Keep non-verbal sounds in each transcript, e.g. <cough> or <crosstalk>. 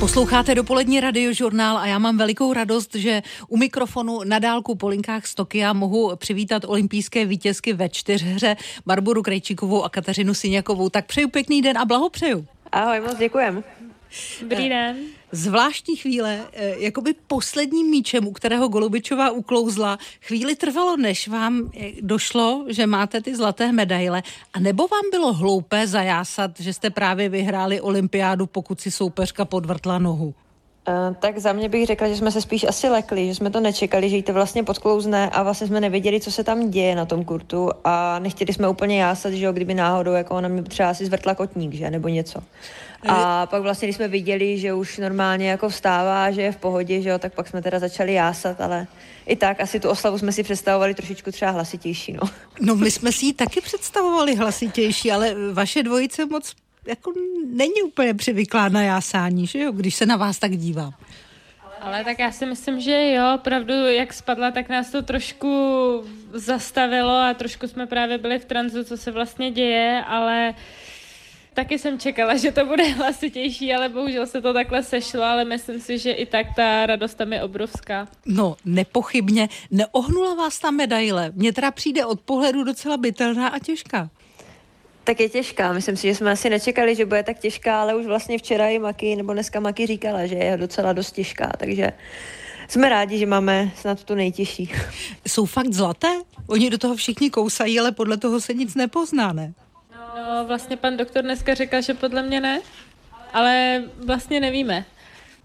Posloucháte dopolední radiožurnál a já mám velikou radost, že u mikrofonu na dálku po linkách z Tokia mohu přivítat olympijské vítězky ve čtyřhře Barboru Krejčíkovou a Kateřinu Syňakovou. Tak přeju pěkný den a blahopřeju. Ahoj, moc děkujem. Dobrý den. Zvláštní chvíle, eh, jakoby posledním míčem, u kterého Golubičová uklouzla, chvíli trvalo, než vám eh, došlo, že máte ty zlaté medaile, a nebo vám bylo hloupé zajásat, že jste právě vyhráli olympiádu, pokud si soupeřka podvrtla nohu? Uh, tak za mě bych řekla, že jsme se spíš asi lekli, že jsme to nečekali, že jí to vlastně podklouzne a vlastně jsme nevěděli, co se tam děje na tom kurtu a nechtěli jsme úplně jásat, že jo, kdyby náhodou jako ona mi třeba si zvrtla kotník, že, nebo něco. A pak vlastně, když jsme viděli, že už normálně jako vstává, že je v pohodě, že jo, tak pak jsme teda začali jásat, ale i tak asi tu oslavu jsme si představovali trošičku třeba hlasitější, no. No my jsme si ji taky představovali hlasitější, ale vaše dvojice moc jako není úplně přivyklá na jásání, že jo, když se na vás tak dívám. Ale tak já si myslím, že jo, opravdu jak spadla, tak nás to trošku zastavilo a trošku jsme právě byli v tranzu, co se vlastně děje, ale taky jsem čekala, že to bude hlasitější, ale bohužel se to takhle sešlo, ale myslím si, že i tak ta radost tam je obrovská. No, nepochybně. Neohnula vás ta medaile. Mně teda přijde od pohledu docela bytelná a těžká. Tak je těžká. Myslím si, že jsme asi nečekali, že bude tak těžká, ale už vlastně včera i Maki, nebo dneska Maki říkala, že je docela dost těžká, takže jsme rádi, že máme snad tu nejtěžší. Jsou fakt zlaté? Oni do toho všichni kousají, ale podle toho se nic nepozná, ne? No, vlastně pan doktor dneska řekl, že podle mě ne, ale vlastně nevíme.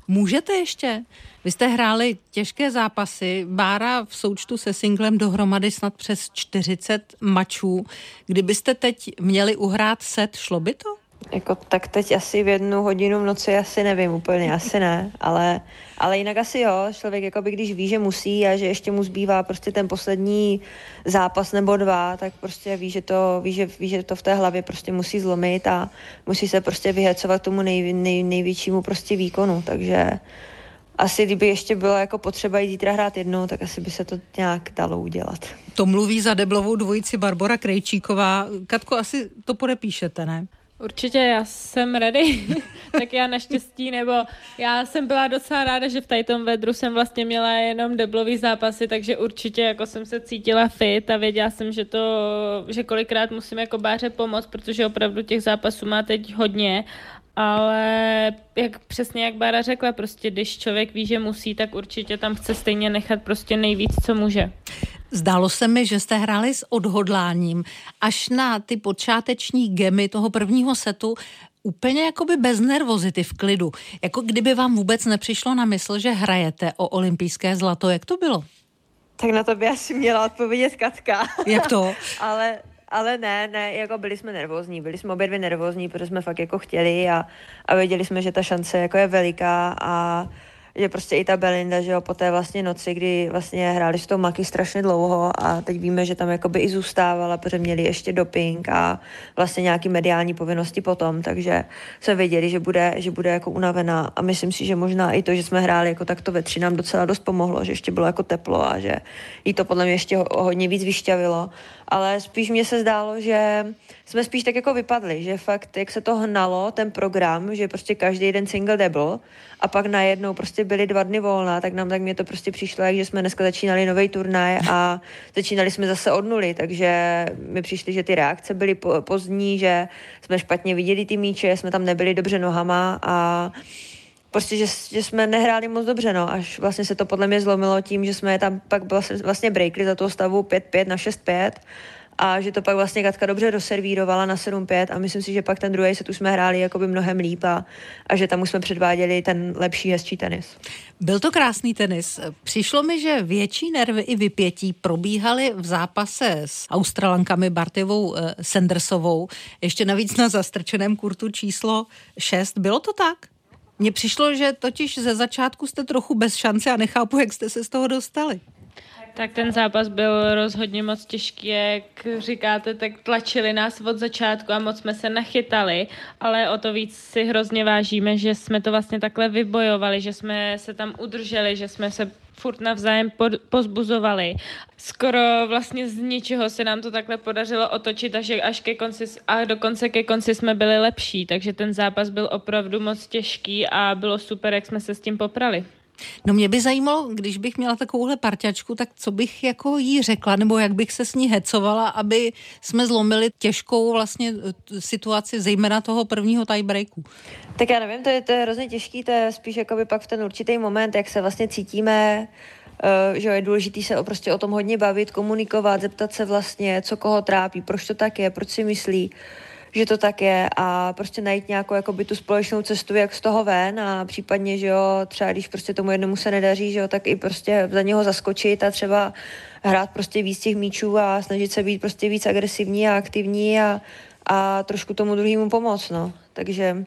Můžete ještě? Vy jste hráli těžké zápasy, Bára v součtu se singlem dohromady snad přes 40 mačů. Kdybyste teď měli uhrát set, šlo by to? Jako, tak teď asi v jednu hodinu v noci asi nevím úplně, asi ne, ale, ale jinak asi jo, člověk jako by když ví, že musí a že ještě mu zbývá prostě ten poslední zápas nebo dva, tak prostě ví, že to, ví, že, ví, že to v té hlavě prostě musí zlomit a musí se prostě vyhecovat tomu nej, nej, největšímu prostě výkonu, takže asi kdyby ještě bylo jako potřeba jít zítra hrát jednou, tak asi by se to nějak dalo udělat. To mluví za deblovou dvojici Barbara Krejčíková. Katko, asi to podepíšete, ne? Určitě, já jsem ready. <laughs> tak já naštěstí, nebo já jsem byla docela ráda, že v tajtom vedru jsem vlastně měla jenom deblový zápasy, takže určitě jako jsem se cítila fit a věděla jsem, že to, že kolikrát musím jako báře pomoct, protože opravdu těch zápasů má teď hodně ale jak přesně jak Bára řekla, prostě když člověk ví, že musí, tak určitě tam chce stejně nechat prostě nejvíc, co může. Zdálo se mi, že jste hráli s odhodláním až na ty počáteční gemy toho prvního setu úplně jakoby bez nervozity v klidu. Jako kdyby vám vůbec nepřišlo na mysl, že hrajete o olympijské zlato. Jak to bylo? Tak na to by asi měla odpovědět Katka. Jak to? <laughs> ale ale ne, ne, jako byli jsme nervózní, byli jsme obě dvě nervózní, protože jsme fakt jako chtěli a, a věděli jsme, že ta šance jako je veliká a že prostě i ta Belinda, že jo, po té vlastně noci, kdy vlastně hráli s tou Maky strašně dlouho a teď víme, že tam jakoby i zůstávala, protože měli ještě doping a vlastně nějaký mediální povinnosti potom, takže jsme věděli, že bude, že bude jako unavená. A myslím si, že možná i to, že jsme hráli jako takto ve tři nám docela dost pomohlo, že ještě bylo jako teplo a že jí to podle mě ještě hodně víc vyšťavilo. Ale spíš mně se zdálo, že jsme spíš tak jako vypadli, že fakt, jak se to hnalo, ten program, že prostě každý den single double a pak najednou prostě byly dva dny volna, tak nám tak mě to prostě přišlo, jak že jsme dneska začínali nový turnaj a <laughs> začínali jsme zase od nuly, takže mi přišly, že ty reakce byly po, pozdní, že jsme špatně viděli ty míče, jsme tam nebyli dobře nohama a prostě, že, že jsme nehráli moc dobře, no, až vlastně se to podle mě zlomilo tím, že jsme tam pak vlastně breakli za toho stavu 5-5 na 6-5 a že to pak vlastně Katka dobře doservírovala na 7-5 a myslím si, že pak ten druhý set už jsme hráli jakoby mnohem líp a, a že tam už jsme předváděli ten lepší, hezčí tenis. Byl to krásný tenis. Přišlo mi, že větší nervy i vypětí probíhaly v zápase s Australankami Bartivou eh, Sandersovou, ještě navíc na zastrčeném kurtu číslo 6. Bylo to tak? Mně přišlo, že totiž ze začátku jste trochu bez šance a nechápu, jak jste se z toho dostali. Tak ten zápas byl rozhodně moc těžký, jak říkáte, tak tlačili nás od začátku a moc jsme se nachytali, ale o to víc si hrozně vážíme, že jsme to vlastně takhle vybojovali, že jsme se tam udrželi, že jsme se furt navzájem pod, pozbuzovali. Skoro vlastně z ničeho se nám to takhle podařilo otočit, až, až ke konci, a dokonce ke konci jsme byli lepší, takže ten zápas byl opravdu moc těžký a bylo super, jak jsme se s tím poprali. No mě by zajímalo, když bych měla takovouhle parťačku, tak co bych jako jí řekla, nebo jak bych se s ní hecovala, aby jsme zlomili těžkou vlastně eh, situaci, zejména toho prvního tiebreaku. Tak já nevím, to je, to je hrozně těžký, to je spíš jakoby pak v ten určitý moment, jak se vlastně cítíme, Uh, že je důležité se o, prostě o tom hodně bavit, komunikovat, zeptat se vlastně, co koho trápí, proč to tak je, proč si myslí. Že to tak je a prostě najít nějakou jakoby tu společnou cestu, jak z toho ven a případně, že jo, třeba když prostě tomu jednomu se nedaří, že jo, tak i prostě za něho zaskočit a třeba hrát prostě víc těch míčů a snažit se být prostě víc agresivní a aktivní a, a trošku tomu druhému pomoct, no. Takže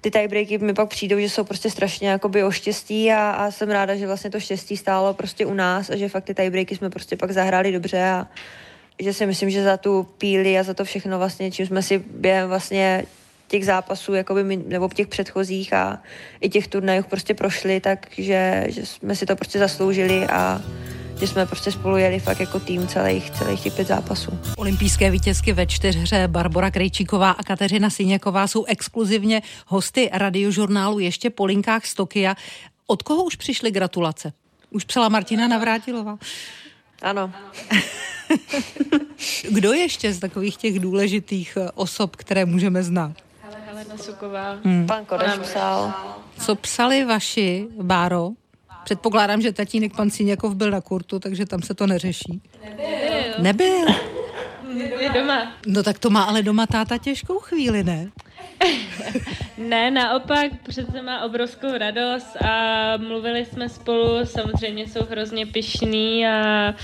ty tiebreaky mi pak přijdou, že jsou prostě strašně jakoby o štěstí a, a jsem ráda, že vlastně to štěstí stálo prostě u nás a že fakt ty tiebreaky jsme prostě pak zahráli dobře a, že si myslím, že za tu píli a za to všechno vlastně, čím jsme si během vlastně těch zápasů, jakoby, nebo těch předchozích a i těch turnajů prostě prošli, takže že jsme si to prostě zasloužili a že jsme prostě spolu jeli fakt jako tým celých, celých těch pět zápasů. Olympijské vítězky ve čtyřhře Barbara Krejčíková a Kateřina Syněková jsou exkluzivně hosty radiožurnálu ještě po linkách z Tokia. Od koho už přišly gratulace? Už psala Martina Navrátilová. Ano. <laughs> Kdo ještě z takových těch důležitých eh, osob, které můžeme znát? Helena Suková. Hmm. Pan Kodeš psal. Co psali vaši, Báro? Předpokládám, že tatínek pan Síněkov byl na kurtu, takže tam se to neřeší. Nebyl. Nebyl. Je doma. No tak to má ale doma táta těžkou chvíli, ne? <laughs> ne, naopak, přece má obrovskou radost a mluvili jsme spolu, samozřejmě jsou hrozně pišní a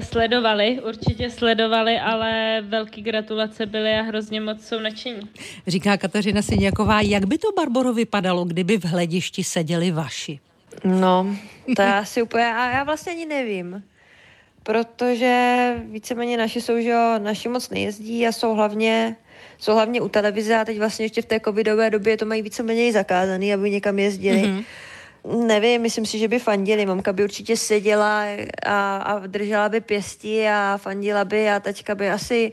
sledovali, určitě sledovali, ale velký gratulace byly a hrozně moc jsou nadšení. Říká Kateřina Syněková, jak by to Barboro vypadalo, kdyby v hledišti seděli vaši? No, to já asi úplně, a já vlastně ani nevím. Protože víceméně naši jsou, že jo, naši moc nejezdí a jsou hlavně, jsou hlavně u televize a teď vlastně ještě v té covidové době to mají víceméně zakázaný, aby někam jezdili. Mm-hmm. Nevím, myslím si, že by fandili. Mamka by určitě seděla a, a držela by pěstí a fandila by a teďka by asi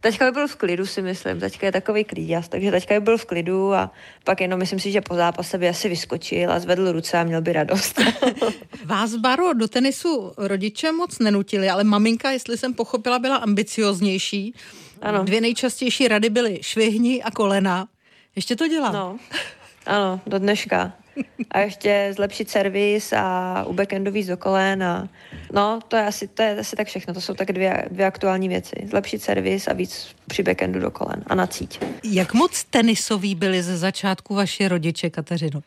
Teďka by byl v klidu, si myslím. Teďka je takový klíďas, takže teďka by byl v klidu a pak jenom myslím si, že po zápase by asi vyskočil a zvedl ruce a měl by radost. <laughs> Vás, Baro, do tenisu rodiče moc nenutili, ale maminka, jestli jsem pochopila, byla ambicioznější. Ano. Dvě nejčastější rady byly švihni a kolena. Ještě to dělá? No, ano, do dneška a ještě zlepšit servis a u backendu víc do kolen a no, to je asi, to je asi tak všechno. To jsou tak dvě, dvě aktuální věci. Zlepšit servis a víc při backendu do kolen a na cíť. Jak moc tenisový byli ze začátku vaši rodiče, Kateřino?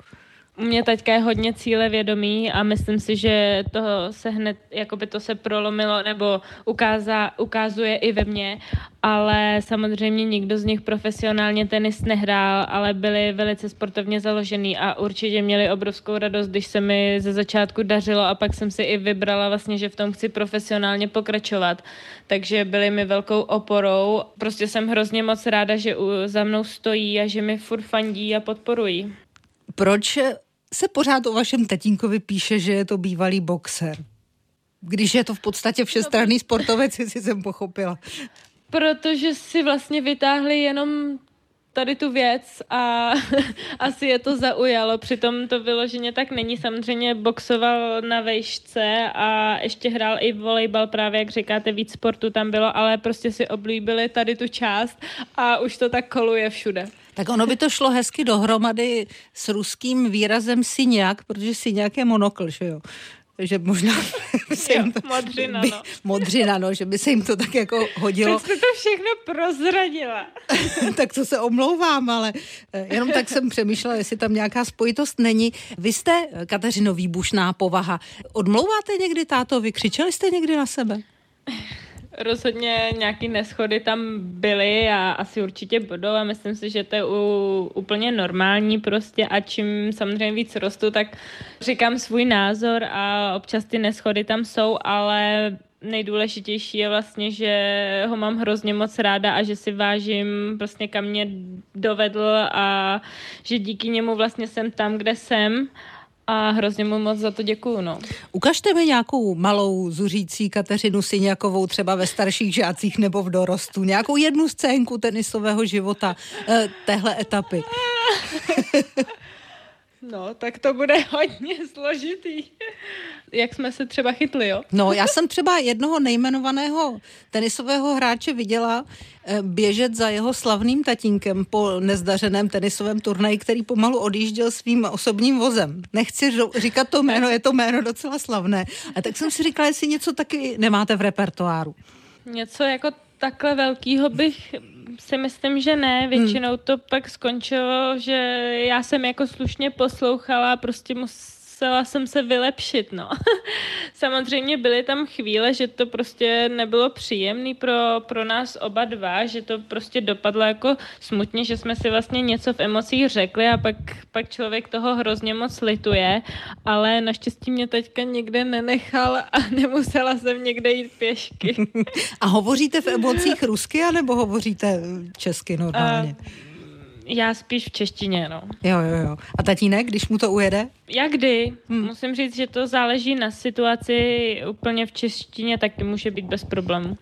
U mě teďka je hodně cíle vědomí a myslím si, že toho se hned, jakoby to se prolomilo nebo ukázá, ukazuje i ve mně, ale samozřejmě nikdo z nich profesionálně tenis nehrál, ale byli velice sportovně založený a určitě měli obrovskou radost, když se mi ze začátku dařilo a pak jsem si i vybrala vlastně, že v tom chci profesionálně pokračovat. Takže byli mi velkou oporou. Prostě jsem hrozně moc ráda, že za mnou stojí a že mi furt fandí a podporují. Proč se pořád o vašem tatínkovi píše, že je to bývalý boxer. Když je to v podstatě všestranný sportovec, jestli jsem pochopila. Protože si vlastně vytáhli jenom tady tu věc a <laughs> asi je to zaujalo. Přitom to vyloženě tak není. Samozřejmě boxoval na vejšce a ještě hrál i volejbal právě, jak říkáte, víc sportu tam bylo, ale prostě si oblíbili tady tu část a už to tak koluje všude. Tak ono by to šlo hezky dohromady s ruským výrazem syňák, protože syňák je monokl, že jo? že možná se jim to, modřina, by, no. modřina, no, že by se jim to tak jako hodilo. Tak jste to všechno prozradila. <laughs> tak to se omlouvám, ale eh, jenom tak jsem přemýšlela, jestli tam nějaká spojitost není. Vy jste, Kateřino, výbušná povaha. Odmlouváte někdy tátovi? Křičeli jste někdy na sebe? Rozhodně nějaký neschody tam byly a asi určitě budou a myslím si, že to je u, úplně normální prostě a čím samozřejmě víc rostu, tak říkám svůj názor a občas ty neschody tam jsou, ale nejdůležitější je vlastně, že ho mám hrozně moc ráda a že si vážím vlastně kam mě dovedl a že díky němu vlastně jsem tam, kde jsem a hrozně mu moc za to děkuju, no. Ukažte mi nějakou malou zuřící Kateřinu Syňakovou třeba ve starších žácích nebo v dorostu. Nějakou jednu scénku tenisového života eh, téhle etapy. <laughs> No, tak to bude <laughs> hodně složitý. Jak jsme se třeba chytli, jo? No, já jsem třeba jednoho nejmenovaného tenisového hráče viděla eh, běžet za jeho slavným tatínkem po nezdařeném tenisovém turnaji, který pomalu odjížděl svým osobním vozem. Nechci říkat to jméno, je to jméno docela slavné. A tak jsem si říkala, jestli něco taky nemáte v repertoáru. Něco jako takhle velkýho bych si myslím, že ne. Většinou to pak skončilo, že já jsem jako slušně poslouchala, prostě mus, musela jsem se vylepšit, no. <laughs> Samozřejmě byly tam chvíle, že to prostě nebylo příjemný pro, pro nás oba dva, že to prostě dopadlo jako smutně, že jsme si vlastně něco v emocích řekli a pak, pak člověk toho hrozně moc lituje, ale naštěstí mě teďka nikde nenechal a <laughs> nemusela jsem někde jít pěšky. <laughs> a hovoříte v emocích rusky, anebo hovoříte česky normálně? Uh, já spíš v češtině, no. Jo, jo, jo. A tatínek, když mu to ujede? Jak kdy. Hmm. Musím říct, že to záleží na situaci. Úplně v češtině taky může být bez problému.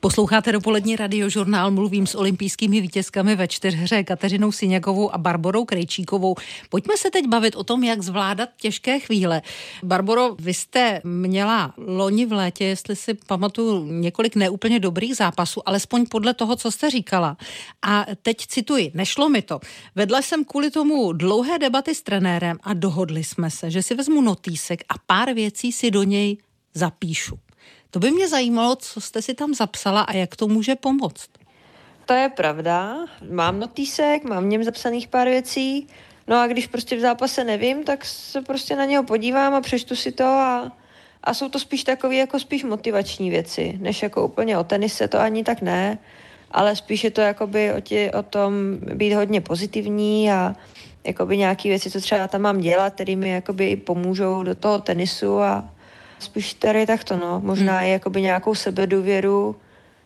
Posloucháte dopolední radiožurnál, mluvím s olympijskými vítězkami ve čtyřhře Kateřinou Syňakovou a Barborou Krejčíkovou. Pojďme se teď bavit o tom, jak zvládat těžké chvíle. Barboro, vy jste měla loni v létě, jestli si pamatuju, několik neúplně dobrých zápasů, alespoň podle toho, co jste říkala. A teď cituji, nešlo mi to. Vedla jsem kvůli tomu dlouhé debaty s trenérem a dohodli jsme se, že si vezmu notýsek a pár věcí si do něj zapíšu. To by mě zajímalo, co jste si tam zapsala a jak to může pomoct. To je pravda. Mám notýsek, mám v něm zapsaných pár věcí. No a když prostě v zápase nevím, tak se prostě na něho podívám a přečtu si to a, a jsou to spíš takové jako spíš motivační věci, než jako úplně o tenise, to ani tak ne, ale spíš je to jakoby o, tě, o tom být hodně pozitivní a jakoby nějaké věci, co třeba tam mám dělat, které mi jakoby pomůžou do toho tenisu a, Spíš tady takto, no. Možná hmm. i jakoby nějakou sebedůvěru,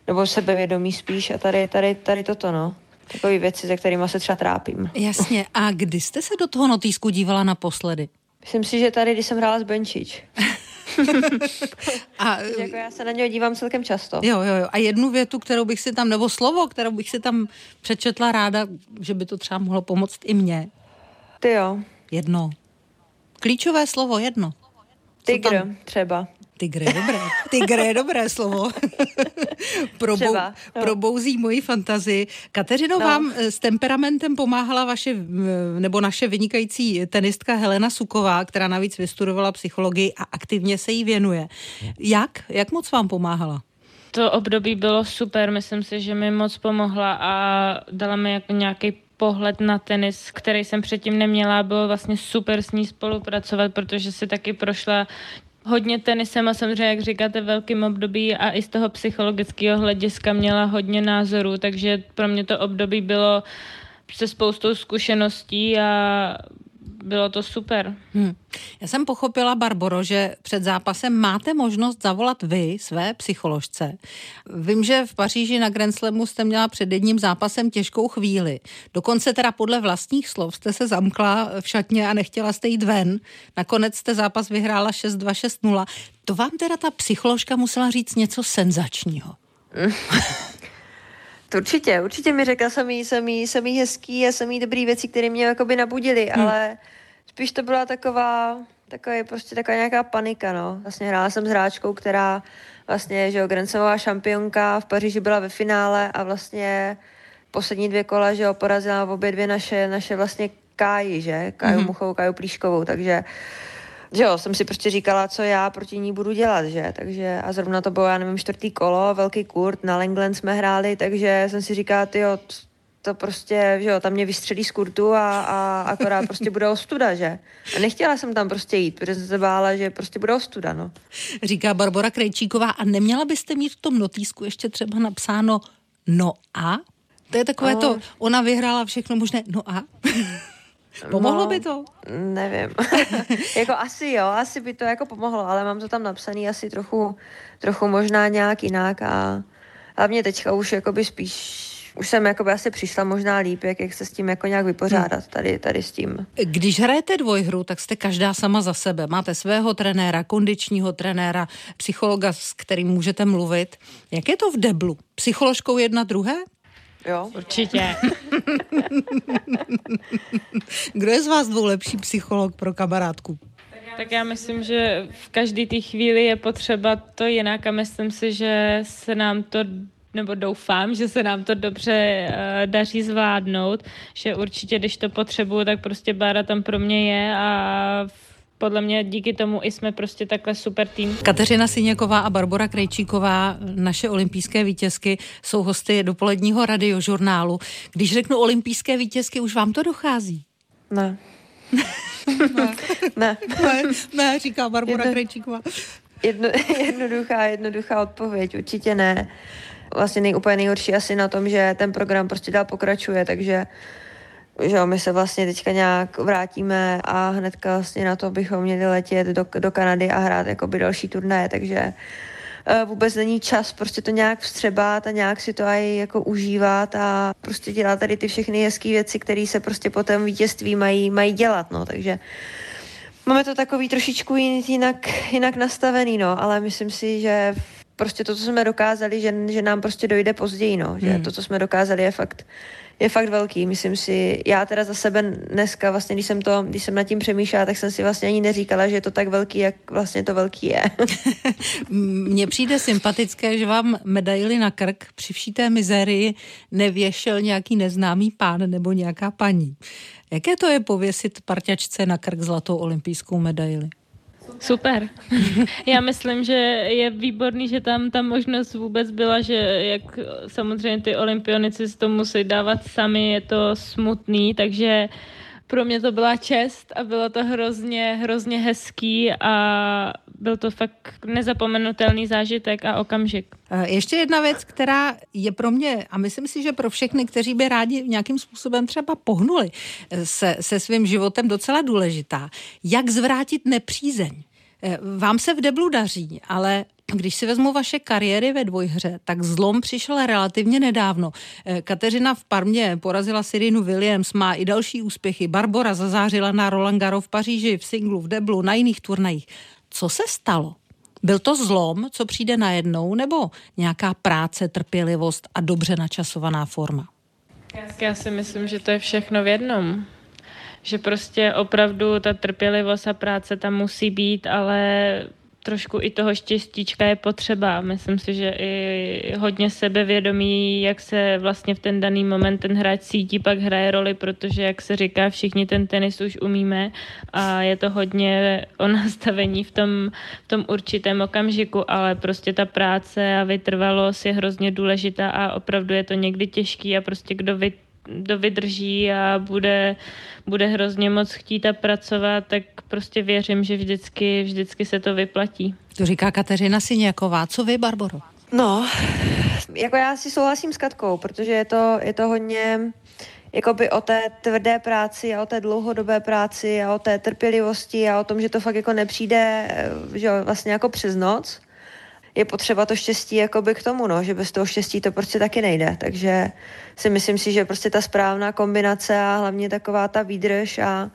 nebo sebevědomí spíš a tady, tady, tady toto, no. Takové věci, se kterými se třeba trápím. Jasně. <laughs> A kdy jste se do toho notýsku dívala naposledy? Myslím si, že tady, když jsem hrála s Benčič. <laughs> a, <laughs> jako já se na něho dívám celkem často. Jo, jo, jo. A jednu větu, kterou bych si tam, nebo slovo, kterou bych si tam přečetla ráda, že by to třeba mohlo pomoct i mně. Ty jo. Jedno. Klíčové slovo, jedno. Tygr tam? třeba. Tygr je dobré. Tygr je dobré slovo. <laughs> Probou, třeba, no. Probouzí moji fantazii. Kateřino, no. vám eh, s temperamentem pomáhala vaše, nebo naše vynikající tenistka Helena Suková, která navíc vystudovala psychologii a aktivně se jí věnuje. Jak? Jak moc vám pomáhala? To období bylo super, myslím si, že mi moc pomohla a dala mi jako nějaký pohled na tenis, který jsem předtím neměla. Bylo vlastně super s ní spolupracovat, protože si taky prošla hodně tenisem a samozřejmě, jak říkáte, velkým období a i z toho psychologického hlediska měla hodně názorů, takže pro mě to období bylo se spoustou zkušeností a bylo to super. Hmm. Já jsem pochopila, Barboro, že před zápasem máte možnost zavolat vy své psycholožce. Vím, že v Paříži na Grand Slamu jste měla před jedním zápasem těžkou chvíli. Dokonce teda podle vlastních slov jste se zamkla v šatně a nechtěla jste jít ven. Nakonec jste zápas vyhrála 6-2, 6-0. To vám teda ta psycholožka musela říct něco senzačního. <laughs> To určitě, určitě mi řekla samý, samý, samý hezký a samý dobrý věci, které mě jakoby nabudily, hmm. ale spíš to byla taková, taková prostě taková nějaká panika, no. Vlastně hrála jsem s hráčkou, která vlastně, že jo, Grancemová šampionka v Paříži byla ve finále a vlastně poslední dvě kola, že jo, porazila obě dvě naše, naše vlastně Káji, že? Káju mm-hmm. Muchovou, Káju Plíškovou, takže že jo, jsem si prostě říkala, co já proti ní budu dělat, že, takže a zrovna to bylo, já nevím, čtvrtý kolo, velký kurt, na Langland jsme hráli, takže jsem si říkala, ty to prostě, že jo, tam mě vystřelí z kurtu a, a akorát prostě bude ostuda, že? A nechtěla jsem tam prostě jít, protože jsem se bála, že prostě bude ostuda, no. Říká Barbara Krejčíková a neměla byste mít v tom notýsku ještě třeba napsáno no a? To je takové no. to, ona vyhrála všechno možné, no a? <laughs> Pomohlo no, by to? Nevím. <laughs> jako asi jo, asi by to jako pomohlo, ale mám to tam napsaný asi trochu, trochu možná nějak jinak a hlavně teďka už jakoby spíš už jsem jako by asi přišla možná líp, jak, jak se s tím jako nějak vypořádat tady, tady s tím. Když hrajete dvojhru, tak jste každá sama za sebe. Máte svého trenéra, kondičního trenéra, psychologa, s kterým můžete mluvit. Jak je to v deblu? Psycholožkou jedna druhé? Jo. Určitě. <laughs> Kdo je z vás dvou lepší psycholog pro kamarádku? Tak já myslím, že v každé té chvíli je potřeba to jinak a myslím si, že se nám to nebo doufám, že se nám to dobře uh, daří zvládnout, že určitě, když to potřebuju, tak prostě Bára tam pro mě je a podle mě díky tomu i jsme prostě takhle super tým. Kateřina Syněková a Barbara Krejčíková, naše olympijské vítězky, jsou hosty dopoledního radiožurnálu. Když řeknu olympijské vítězky, už vám to dochází? Ne. ne. <laughs> ne. ne. Ne, říká Barbara Jedno, Krejčíková. Jedno, <laughs> jednoduchá, jednoduchá odpověď, určitě ne. Vlastně nej, úplně nejhorší asi na tom, že ten program prostě dál pokračuje, takže že jo, my se vlastně teďka nějak vrátíme a hnedka vlastně na to bychom měli letět do, do Kanady a hrát jakoby další turné, takže uh, vůbec není čas prostě to nějak vstřebat a nějak si to aj jako užívat a prostě dělat tady ty všechny hezké věci, které se prostě po tom vítězství mají, mají dělat, no, takže máme to takový trošičku jinak, jinak nastavený, no, ale myslím si, že prostě to, co jsme dokázali, že, že nám prostě dojde později, no, že hmm. to, co jsme dokázali, je fakt je fakt velký. Myslím si, já teda za sebe dneska, vlastně, když jsem, to, když jsem nad tím přemýšlela, tak jsem si vlastně ani neříkala, že je to tak velký, jak vlastně to velký je. <laughs> Mně přijde sympatické, že vám medaily na krk při vší té mizérii nevěšel nějaký neznámý pán nebo nějaká paní. Jaké to je pověsit parťačce na krk zlatou olympijskou medaili? Super. Já myslím, že je výborný, že tam ta možnost vůbec byla, že jak samozřejmě ty olympionici si to musí dávat sami, je to smutný, takže pro mě to byla čest a bylo to hrozně, hrozně hezký a byl to fakt nezapomenutelný zážitek a okamžik. Ještě jedna věc, která je pro mě, a myslím si, že pro všechny, kteří by rádi nějakým způsobem třeba pohnuli se, se svým životem docela důležitá. Jak zvrátit nepřízeň? Eh, vám se v deblu daří, ale když si vezmu vaše kariéry ve dvojhře, tak zlom přišel relativně nedávno. Eh, Kateřina v Parmě porazila Sirinu Williams, má i další úspěchy. Barbora zazářila na Roland Garros v Paříži, v singlu, v deblu, na jiných turnajích. Co se stalo? Byl to zlom, co přijde najednou, nebo nějaká práce, trpělivost a dobře načasovaná forma? Já si myslím, že to je všechno v jednom že prostě opravdu ta trpělivost a práce tam musí být, ale trošku i toho štěstíčka je potřeba. Myslím si, že i hodně sebevědomí, jak se vlastně v ten daný moment ten hráč cítí, pak hraje roli, protože, jak se říká, všichni ten tenis už umíme a je to hodně o nastavení v tom, v tom určitém okamžiku, ale prostě ta práce a vytrvalost je hrozně důležitá a opravdu je to někdy těžký a prostě kdo vy kdo vydrží a bude, bude hrozně moc chtít a pracovat, tak prostě věřím, že vždycky, vždycky se to vyplatí. To říká Kateřina Siněková. Co vy, Barboro? No, jako já si souhlasím s Katkou, protože je to, je to hodně jakoby o té tvrdé práci a o té dlouhodobé práci a o té trpělivosti a o tom, že to fakt jako nepřijde že vlastně jako přes noc je potřeba to štěstí jakoby k tomu, no, že bez toho štěstí to prostě taky nejde. Takže si myslím si, že prostě ta správná kombinace a hlavně taková ta výdrž a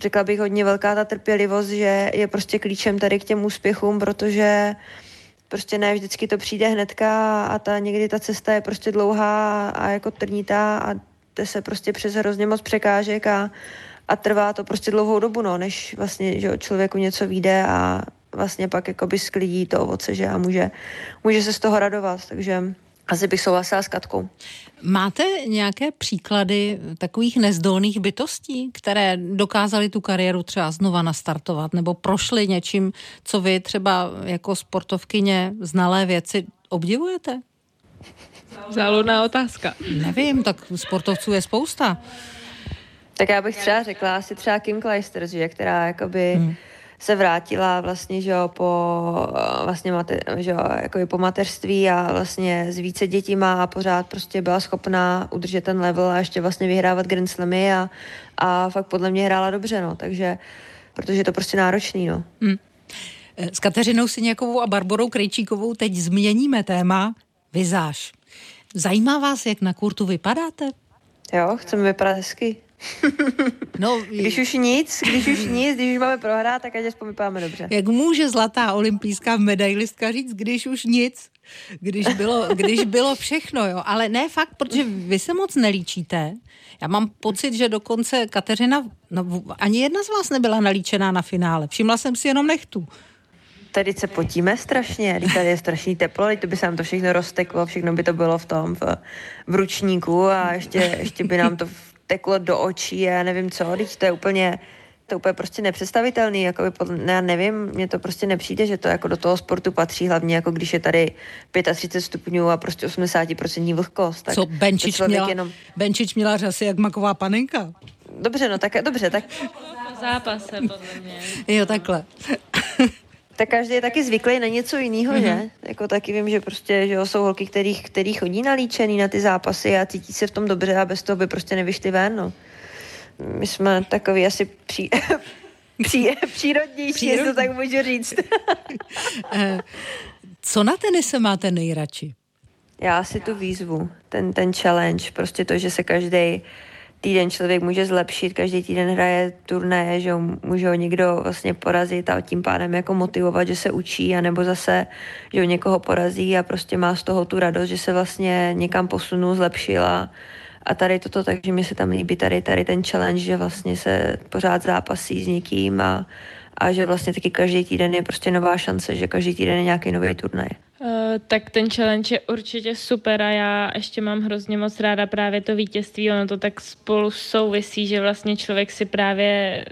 řekla bych hodně velká ta trpělivost, že je prostě klíčem tady k těm úspěchům, protože prostě ne vždycky to přijde hnedka a ta někdy ta cesta je prostě dlouhá a jako trnitá a jde se prostě přes hrozně moc překážek a, a trvá to prostě dlouhou dobu, no, než vlastně že člověku něco vyjde a vlastně pak jakoby sklidí to ovoce, že a může, může se z toho radovat, takže asi bych souhlasila s Katkou. Máte nějaké příklady takových nezdolných bytostí, které dokázaly tu kariéru třeba znova nastartovat nebo prošly něčím, co vy třeba jako sportovkyně znalé věci obdivujete? Záludná otázka. Nevím, tak sportovců je spousta. Tak já bych třeba řekla asi třeba Kim Clijsters, že, která jakoby hmm se vrátila vlastně, že jo, po, vlastně mate, že jo, jako po mateřství a vlastně z více dětí má a pořád prostě byla schopná udržet ten level a ještě vlastně vyhrávat Grand Slamy a, a fakt podle mě hrála dobře, no, takže, protože je to prostě náročný, no. Hmm. S Kateřinou Syněkovou a Barborou Krejčíkovou teď změníme téma vizáž. Zajímá vás, jak na kurtu vypadáte? Jo, chceme vypadat hezky. No, <laughs> když už nic, když už <laughs> nic, když už máme prohrát, tak ať aspoň vypadáme dobře. Jak může zlatá olympijská medailistka říct, když už nic? Když bylo, <laughs> když bylo všechno, jo. Ale ne fakt, protože vy se moc nelíčíte. Já mám pocit, že dokonce Kateřina, no, ani jedna z vás nebyla nalíčená na finále. Všimla jsem si jenom nechtu tady se potíme strašně, když tady je strašný teplo, to by se nám to všechno rozteklo, všechno by to bylo v tom, v, v ručníku a ještě, ještě by nám to teklo do očí a já nevím co, když to je úplně, to je úplně prostě nepředstavitelný, jako by já nevím, mně to prostě nepřijde, že to jako do toho sportu patří, hlavně jako když je tady 35 stupňů a prostě 80% vlhkost. Tak Co Benčič měla, jenom... Benčič měla řasy jak maková panenka. Dobře, no tak, dobře, tak... Zápase, podle mě. Jo, takhle. Tak každý je taky zvyklý na něco jiného, mm-hmm. že? Mhm. Jako taky vím, že prostě že jo, jsou holky, který, který chodí nalíčený na ty zápasy a cítí se v tom dobře a bez toho by prostě nevyšli ven, no. My jsme takový asi pří, <laughs> pří, přírodnější, Přírodní. jestli to tak můžu říct. <laughs> Eh, co na tenise máte nejradši? Já si tu výzvu, ten, ten challenge, prostě to, že se každý týden člověk může zlepšit, každý týden hraje turnaje, že může ho někdo vlastně porazit a tím pádem jako motivovat, že se učí, anebo zase, že ho někoho porazí a prostě má z toho tu radost, že se vlastně někam posunul, zlepšila. A tady toto, takže mi se tam líbí tady, tady ten challenge, že vlastně se pořád zápasí s někým a, a že vlastně taky každý týden je prostě nová šance, že každý týden je nějaký nový turnaj. Uh, tak ten challenge je určitě super a já ještě mám hrozně moc ráda právě to vítězství, ono to tak spolu souvisí, že vlastně člověk si právě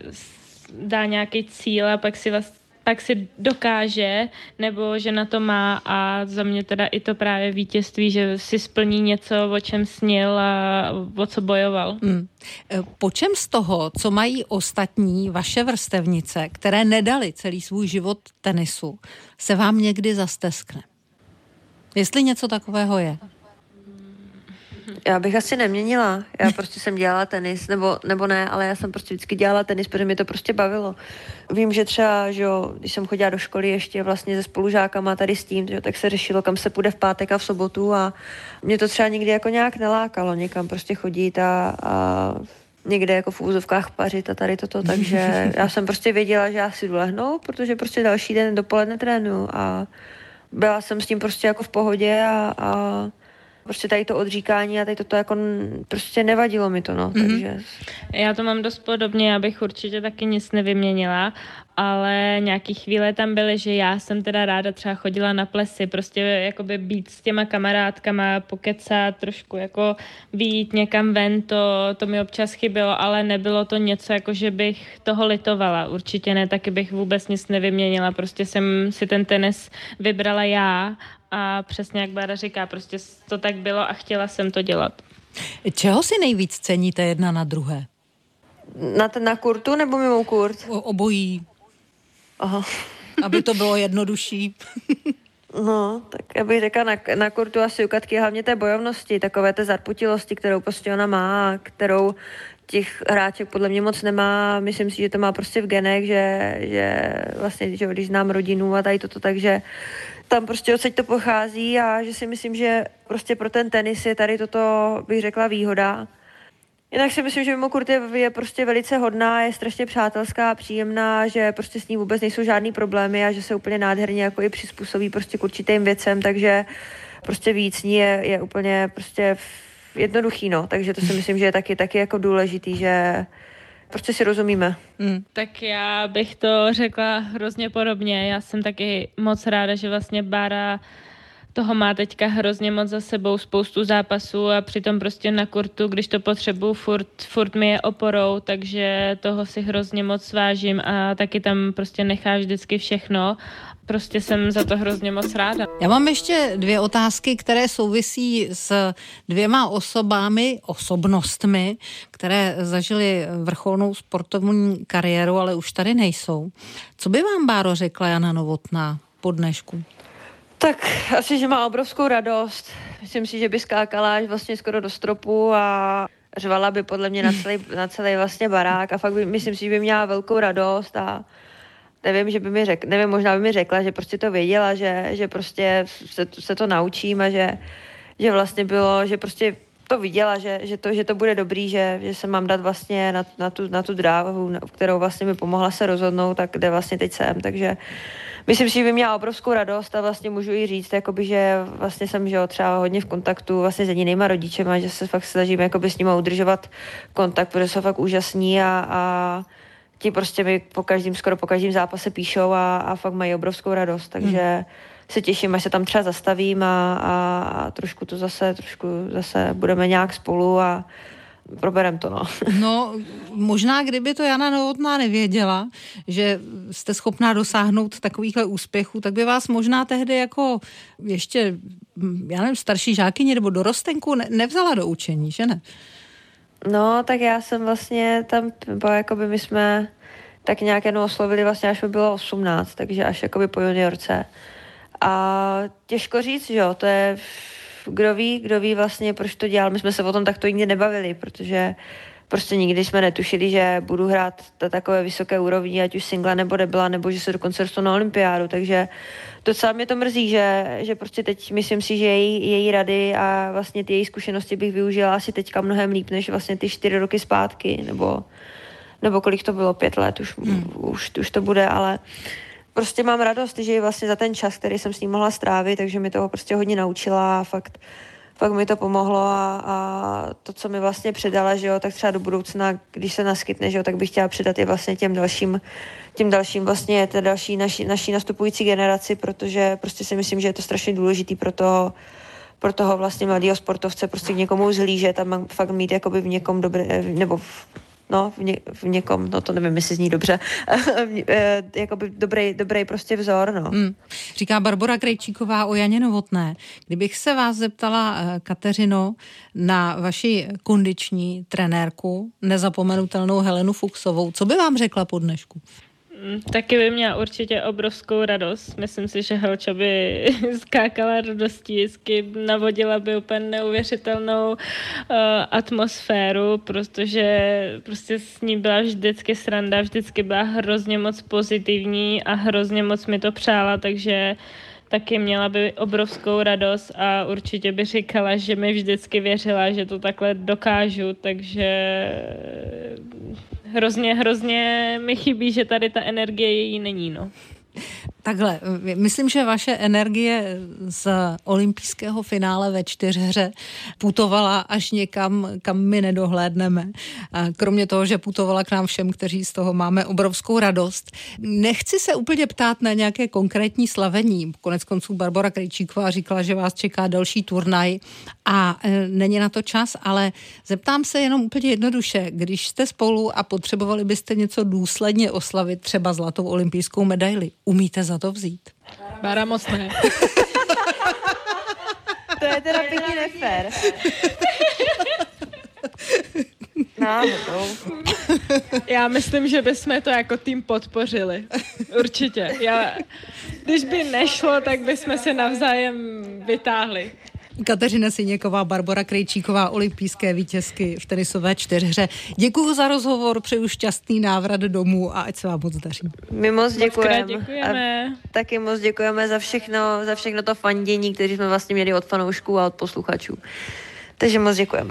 dá nějaký cíl a pak si vlastně pak si dokáže, nebo že na to má a za mě teda i to právě vítězství, že si splní něco, o čem snil a o co bojoval. Hmm. Po čem z toho, co mají ostatní vaše vrstevnice, které nedali celý svůj život tenisu, se vám někdy zasteskne? Jestli něco takového je. Já bych asi neměnila. Já <laughs> prostě jsem dělala tenis, nebo, nebo ne, ale já jsem prostě vždycky dělala tenis, protože mi to prostě bavilo. Vím, že třeba, že jo, když jsem chodila do školy ještě vlastně se spolužákama tady s tím, že, tak se řešilo, kam se půjde v pátek a v sobotu a mě to třeba nikdy jako nějak nelákalo někam prostě chodit a, a někde jako v úzovkách pařit a tady toto, takže <laughs> já jsem prostě věděla, že já si jdu lehnout, protože prostě další den dopoledne trénu a byla jsem s tím prostě jako v pohodě a, a prostě tady to odříkání a tady toto jako prostě nevadilo mi to, no, mm-hmm. takže. Já to mám dost podobně, já bych určitě taky nic nevyměnila, ale nějaký chvíle tam byly, že já jsem teda ráda třeba chodila na plesy, prostě jakoby být s těma kamarádkama, pokecat, trošku jako být někam ven, to, to mi občas chybělo, ale nebylo to něco, jako že bych toho litovala, určitě ne, taky bych vůbec nic nevyměnila, prostě jsem si ten tenis vybrala já a přesně jak Bára říká, prostě to tak bylo a chtěla jsem to dělat. Čeho si nejvíc ceníte jedna na druhé? Na, ten, na kurtu nebo mimo kurt? O, obojí. Aha. Aby to bylo jednodušší. <laughs> No, tak já bych řekla na, na kurtu asi u Katky hlavně té bojovnosti, takové té zarputilosti, kterou prostě ona má, kterou těch hráček podle mě moc nemá. Myslím si, že to má prostě v genech, že, že vlastně, že když znám rodinu a tady toto, takže tam prostě odsaď to pochází a že si myslím, že prostě pro ten tenis je tady toto, bych řekla, výhoda. Jinak si myslím, že mimo Kurt je, prostě velice hodná, je strašně přátelská, příjemná, že prostě s ní vůbec nejsou žádný problémy a že se úplně nádherně jako i přizpůsobí prostě k určitým věcem, takže prostě víc ní je, je úplně prostě jednoduchý, no. Takže to si myslím, že je taky, taky jako důležitý, že prostě si rozumíme. Hmm. Tak já bych to řekla hrozně podobně. Já jsem taky moc ráda, že vlastně Bára toho má teďka hrozně moc za sebou, spoustu zápasů a přitom prostě na kurtu, když to potřebuju, furt, furt mi je oporou, takže toho si hrozně moc vážím a taky tam prostě nechá vždycky všechno prostě jsem za to hrozně moc ráda. Já mám ještě dvě otázky, které souvisí s dvěma osobami, osobnostmi, které zažili vrcholnou sportovní kariéru, ale už tady nejsou. Co by vám, Báro, řekla Jana Novotná po dnešku? Tak asi, že má obrovskou radost. Myslím si, že by skákala až vlastně skoro do stropu a řvala by podle mě na <laughs> celý, na celý vlastně barák a fakt by, myslím si, že by měla velkou radost a nevím, že by mi řekla, nevím, možná by mi řekla, že prostě to věděla, že, že prostě se, se to naučím a že, že vlastně bylo, že prostě to viděla, že, že, to, že to bude dobrý, že, že se mám dát vlastně na, na, tu, na tu dráhu, kterou vlastně mi pomohla se rozhodnout, tak kde vlastně teď jsem, takže myslím si, že by měla obrovskou radost a vlastně můžu jí říct, jakoby, že vlastně jsem že jo, třeba hodně v kontaktu vlastně s jedinýma rodičema, že se fakt snažím jakoby s nimi udržovat kontakt, protože jsou fakt úžasní a, a ti prostě mi po každém, skoro po každém zápase píšou a, a fakt mají obrovskou radost, takže hmm. se těším, až se tam třeba zastavím a, a, a trošku to zase, trošku zase budeme nějak spolu a proberem to, no. <laughs> No, možná kdyby to Jana Novotná nevěděla, že jste schopná dosáhnout takovýchhle úspěchů, tak by vás možná tehdy jako ještě, já nevím, starší žákyně nebo dorostenku ne, nevzala do učení, že ne? No, tak já jsem vlastně tam, bo jakoby my jsme tak nějak jenom oslovili vlastně, až mi bylo 18, takže až jakoby po juniorce. A těžko říct, že jo, to je, kdo ví, kdo ví vlastně, proč to dělal. My jsme se o tom takto nikdy nebavili, protože prostě nikdy jsme netušili, že budu hrát na takové vysoké úrovni, ať už singla nebo nebyla, nebo že se dokonce dostanu na olympiádu, takže docela mě to mrzí, že, že prostě teď myslím si, že její, její rady a vlastně ty její zkušenosti bych využila asi teďka mnohem líp, než vlastně ty čtyři roky zpátky, nebo, nebo kolik to bylo, pět let, už, hmm. už, už to bude, ale prostě mám radost, že vlastně za ten čas, který jsem s ním mohla strávit, takže mi toho prostě hodně naučila a fakt, fakt mi to pomohlo a, a to, co mi vlastně předala, že jo, tak třeba do budoucna, když se naskytne, že jo, tak bych chtěla předat i vlastně těm dalším, těm dalším vlastně té další naší, naší nastupující generaci, protože prostě si myslím, že je to strašně důležitý pro to, pro toho vlastně mladého sportovce prostě k někomu zhlížet a fakt mít jakoby v někom dobré, nebo v, no, v, ně, v někom, no to nevím, jestli zní dobře, <laughs> eh, jakoby dobrý, dobrý prostě vzor, no. Hmm. Říká Barbara Krejčíková o Janě Novotné. Kdybych se vás zeptala, eh, Kateřino, na vaši kondiční trenérku, nezapomenutelnou Helenu Fuxovou, co by vám řekla po dnešku? Mm, taky by měla určitě obrovskou radost. Myslím si, že Helča by <laughs> skákala radostí, vždycky navodila by úplně neuvěřitelnou uh, atmosféru, protože prostě s ní byla vždycky sranda, vždycky byla hrozně moc pozitivní a hrozně moc mi to přála, takže taky měla by obrovskou radost a určitě by říkala, že mi vždycky věřila, že to takhle dokážu, takže hrozně, hrozně mi chybí, že tady ta energie její není, no. Takhle, myslím, že vaše energie z olympijského finále ve čtyřhře putovala až někam, kam my nedohlédneme. Kromě toho, že putovala k nám všem, kteří z toho máme obrovskou radost. Nechci se úplně ptát na nějaké konkrétní slavení. Konec konců Barbara Krejčíková říkala, že vás čeká další turnaj a e, není na to čas, ale zeptám se jenom úplně jednoduše, když jste spolu a potřebovali byste něco důsledně oslavit, třeba zlatou olympijskou medaili, umíte za to vzít? Bára moc ne. <laughs> to je teda pěkně nefér. <laughs> Náhodou. Já myslím, že bychom to jako tým podpořili. Určitě. Já, když by nešlo, tak bychom se navzájem vytáhli. Kateřina Siněková, Barbara Krejčíková, olympijské vítězky v tenisové čtyřhře. Děkuji za rozhovor, přeju šťastný návrat domů a ať se vám moc daří. My moc děkujeme. děkujeme. A taky moc děkujeme za všechno, za všechno to fandění, kteří jsme vlastně měli od fanoušků a od posluchačů. Takže moc děkujeme.